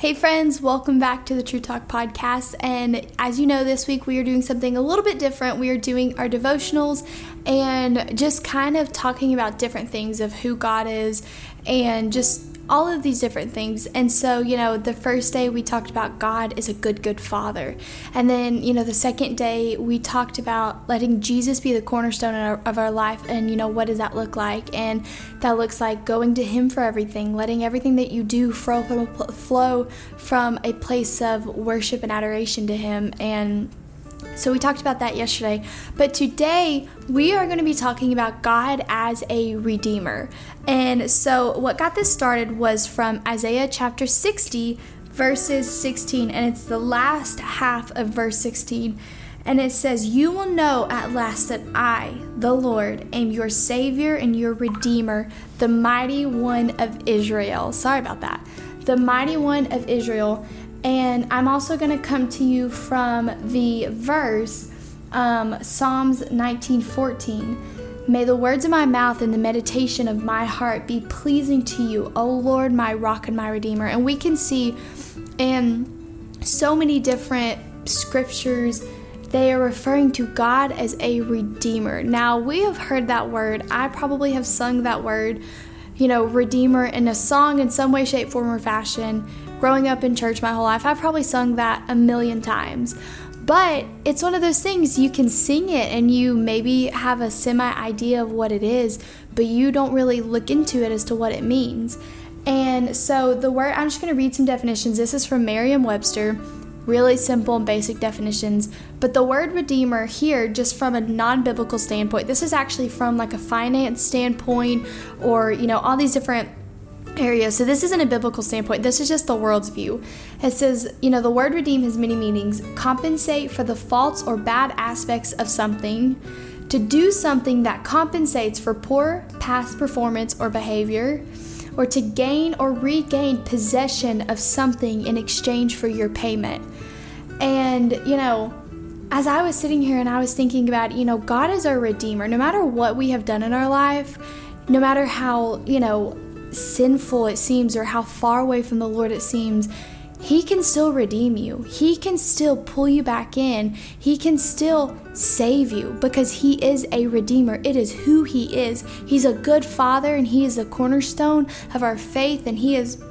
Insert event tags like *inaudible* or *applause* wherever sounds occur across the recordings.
Hey, friends, welcome back to the True Talk podcast. And as you know, this week we are doing something a little bit different. We are doing our devotionals and just kind of talking about different things of who God is and just all of these different things. And so, you know, the first day we talked about God is a good, good father. And then, you know, the second day we talked about letting Jesus be the cornerstone of our, of our life. And, you know, what does that look like? And that looks like going to Him for everything, letting everything that you do flow from a place of worship and adoration to Him. And so we talked about that yesterday. But today we are going to be talking about God as a redeemer. And so what got this started was from Isaiah chapter 60, verses 16. And it's the last half of verse 16. And it says, You will know at last that I, the Lord, am your Savior and your Redeemer, the mighty one of Israel. Sorry about that. The mighty one of Israel. And I'm also going to come to you from the verse um, Psalms 19:14. May the words of my mouth and the meditation of my heart be pleasing to you, O Lord, my rock and my redeemer. And we can see in so many different scriptures they are referring to God as a redeemer. Now, we have heard that word. I probably have sung that word, you know, redeemer in a song in some way, shape, form, or fashion growing up in church my whole life, I've probably sung that a million times. But it's one of those things you can sing it and you maybe have a semi idea of what it is, but you don't really look into it as to what it means. And so the word, I'm just going to read some definitions. This is from Merriam Webster, really simple and basic definitions. But the word redeemer here, just from a non biblical standpoint, this is actually from like a finance standpoint or, you know, all these different area. So this isn't a biblical standpoint. This is just the world's view. It says, you know, the word redeem has many meanings. Compensate for the faults or bad aspects of something, to do something that compensates for poor past performance or behavior, or to gain or regain possession of something in exchange for your payment. And, you know, as I was sitting here and I was thinking about, you know, God is our redeemer. No matter what we have done in our life, no matter how, you know, sinful it seems or how far away from the Lord it seems, He can still redeem you. He can still pull you back in. He can still save you because He is a redeemer. It is who He is. He's a good Father and He is the cornerstone of our faith and He is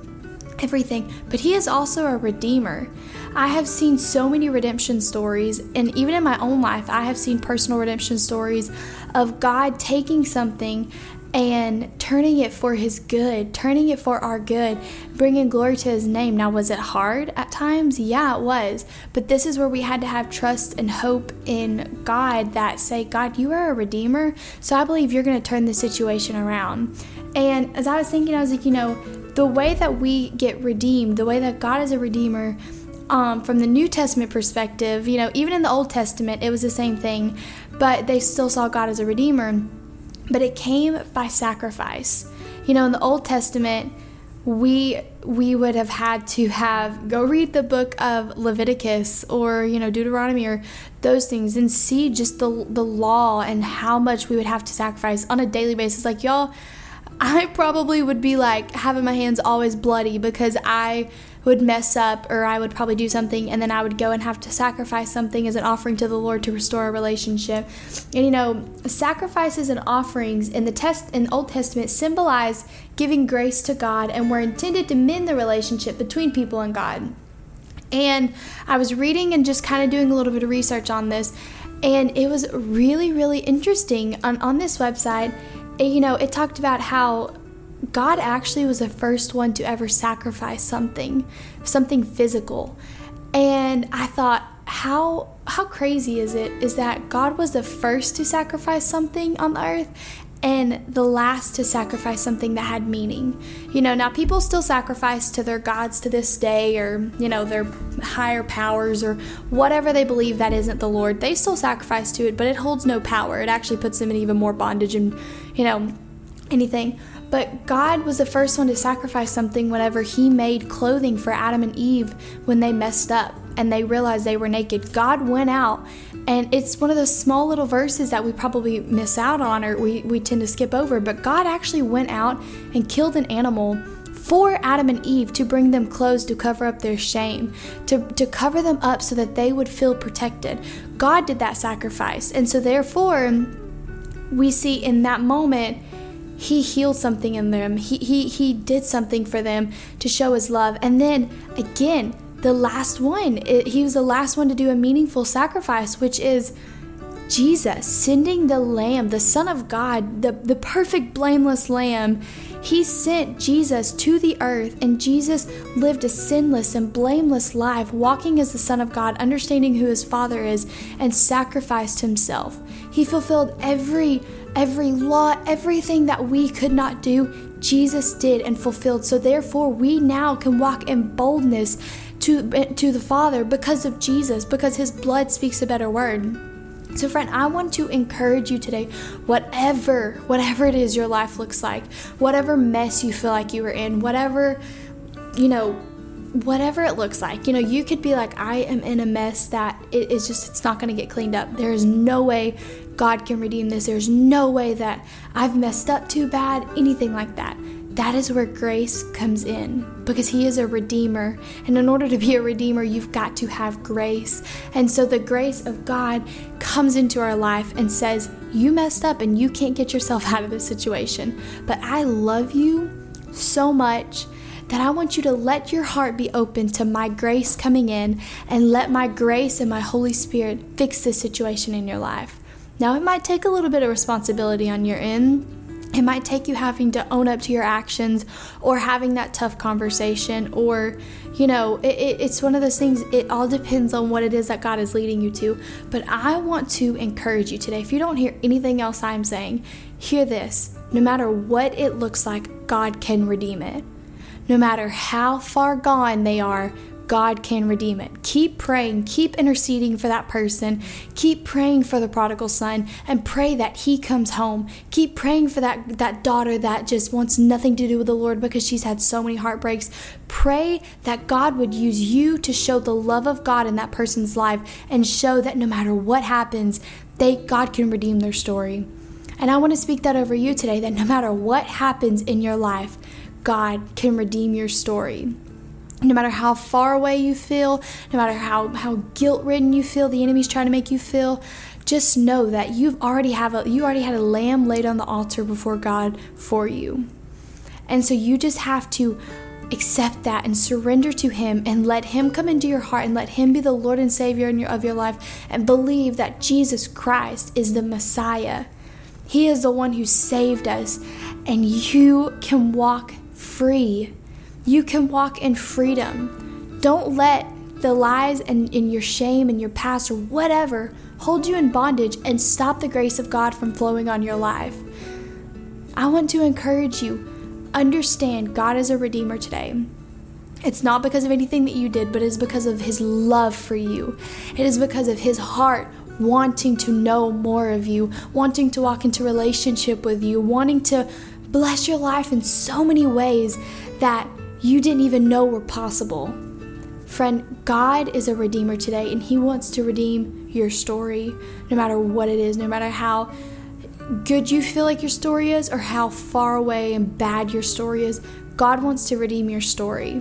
everything, but He is also a redeemer. I have seen so many redemption stories, and even in my own life, I have seen personal redemption stories of God taking something and turning it for his good, turning it for our good, bringing glory to his name. Now, was it hard at times? Yeah, it was. But this is where we had to have trust and hope in God that say, God, you are a redeemer. So I believe you're going to turn the situation around. And as I was thinking, I was like, you know, the way that we get redeemed, the way that God is a redeemer, um, from the New Testament perspective, you know, even in the Old Testament, it was the same thing, but they still saw God as a redeemer but it came by sacrifice. You know, in the Old Testament, we we would have had to have go read the book of Leviticus or you know Deuteronomy or those things and see just the the law and how much we would have to sacrifice on a daily basis like y'all I probably would be like having my hands always bloody because I would mess up or I would probably do something and then I would go and have to sacrifice something as an offering to the Lord to restore a relationship. And you know, sacrifices and offerings in the test in Old Testament symbolize giving grace to God and were intended to mend the relationship between people and God. And I was reading and just kind of doing a little bit of research on this and it was really really interesting on on this website. You know, it talked about how God actually was the first one to ever sacrifice something, something physical. And I thought, how how crazy is it is that God was the first to sacrifice something on the earth and the last to sacrifice something that had meaning. You know, now people still sacrifice to their gods to this day or, you know, their higher powers or whatever they believe that isn't the Lord. They still sacrifice to it, but it holds no power. It actually puts them in even more bondage and, you know, anything. But God was the first one to sacrifice something whenever He made clothing for Adam and Eve when they messed up and they realized they were naked. God went out, and it's one of those small little verses that we probably miss out on or we, we tend to skip over. But God actually went out and killed an animal for Adam and Eve to bring them clothes to cover up their shame, to, to cover them up so that they would feel protected. God did that sacrifice. And so, therefore, we see in that moment, he healed something in them. He, he, he did something for them to show his love. And then again, the last one, it, he was the last one to do a meaningful sacrifice, which is Jesus sending the Lamb, the Son of God, the, the perfect, blameless Lamb. He sent Jesus to the earth, and Jesus lived a sinless and blameless life, walking as the Son of God, understanding who his Father is, and sacrificed himself. He fulfilled every every law, everything that we could not do, Jesus did and fulfilled. So therefore, we now can walk in boldness to to the Father because of Jesus, because his blood speaks a better word. So, friend, I want to encourage you today, whatever, whatever it is your life looks like, whatever mess you feel like you are in, whatever, you know, whatever it looks like. You know, you could be like, I am in a mess that it is just, it's not going to get cleaned up. There is no way God can redeem this. There's no way that I've messed up too bad, anything like that that is where grace comes in because He is a redeemer. And in order to be a redeemer, you've got to have grace. And so the grace of God comes into our life and says, You messed up and you can't get yourself *laughs* out of this situation. But I love you so much that I want you to let your heart be open to my grace coming in and let my grace and my Holy Spirit fix this situation in your life. Now, it might take a little bit of responsibility on your end it might take you having to own up to your actions or having that tough conversation, or, you know, it, it, it's one of those things, it all depends on what it is that God is leading you to. But I want to encourage you today. If you don't hear anything else I'm saying, hear this. No matter what it looks like, God can redeem it. No matter how far gone they are, God can redeem it. Keep praying, keep interceding for that person, keep praying for the prodigal son, and pray that he comes home. Keep praying for that, that daughter that just wants nothing to do with the Lord because she's had so many heartbreaks. Pray that God would use you to show the love of God in that person's life and show that no matter what happens, they God can redeem their story. And I want to speak that over you today that no matter what happens in your life, God can redeem your story no matter how far away you feel, no matter how, how guilt ridden you feel, the enemy's trying to make you feel, just know that you've already have a you already had a lamb laid on the altar before God for you. And so you just have to accept that and surrender to him and let him come into your heart and let him be the Lord and Savior your, of your life and believe that Jesus Christ is the Messiah. He is the one who saved us and you can walk free you can walk in freedom. Don't let the lies and, and your shame and your past or whatever hold you in bondage and stop the grace of God from flowing on your life. I want to encourage you understand God is a redeemer today. It's not because of anything that you did, but it is because of His love for you. It is because of His heart wanting to know more of you, wanting to walk into relationship with you, wanting to bless your life in so many ways that you didn't even know were possible. Friend, God is a redeemer today, and He wants to redeem your story, no matter what it is, no matter how good you feel like your story is, or how far away and bad your story is. God wants to redeem your story,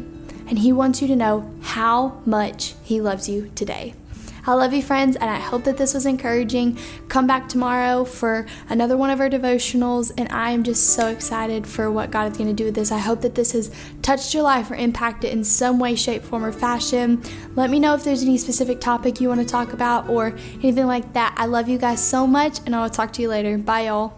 and He wants you to know how much He loves you today. I love you, friends, and I hope that this was encouraging. Come back tomorrow for another one of our devotionals, and I am just so excited for what God is going to do with this. I hope that this has touched your life or impacted in some way, shape, form, or fashion. Let me know if there's any specific topic you want to talk about or anything like that. I love you guys so much, and I will talk to you later. Bye, y'all.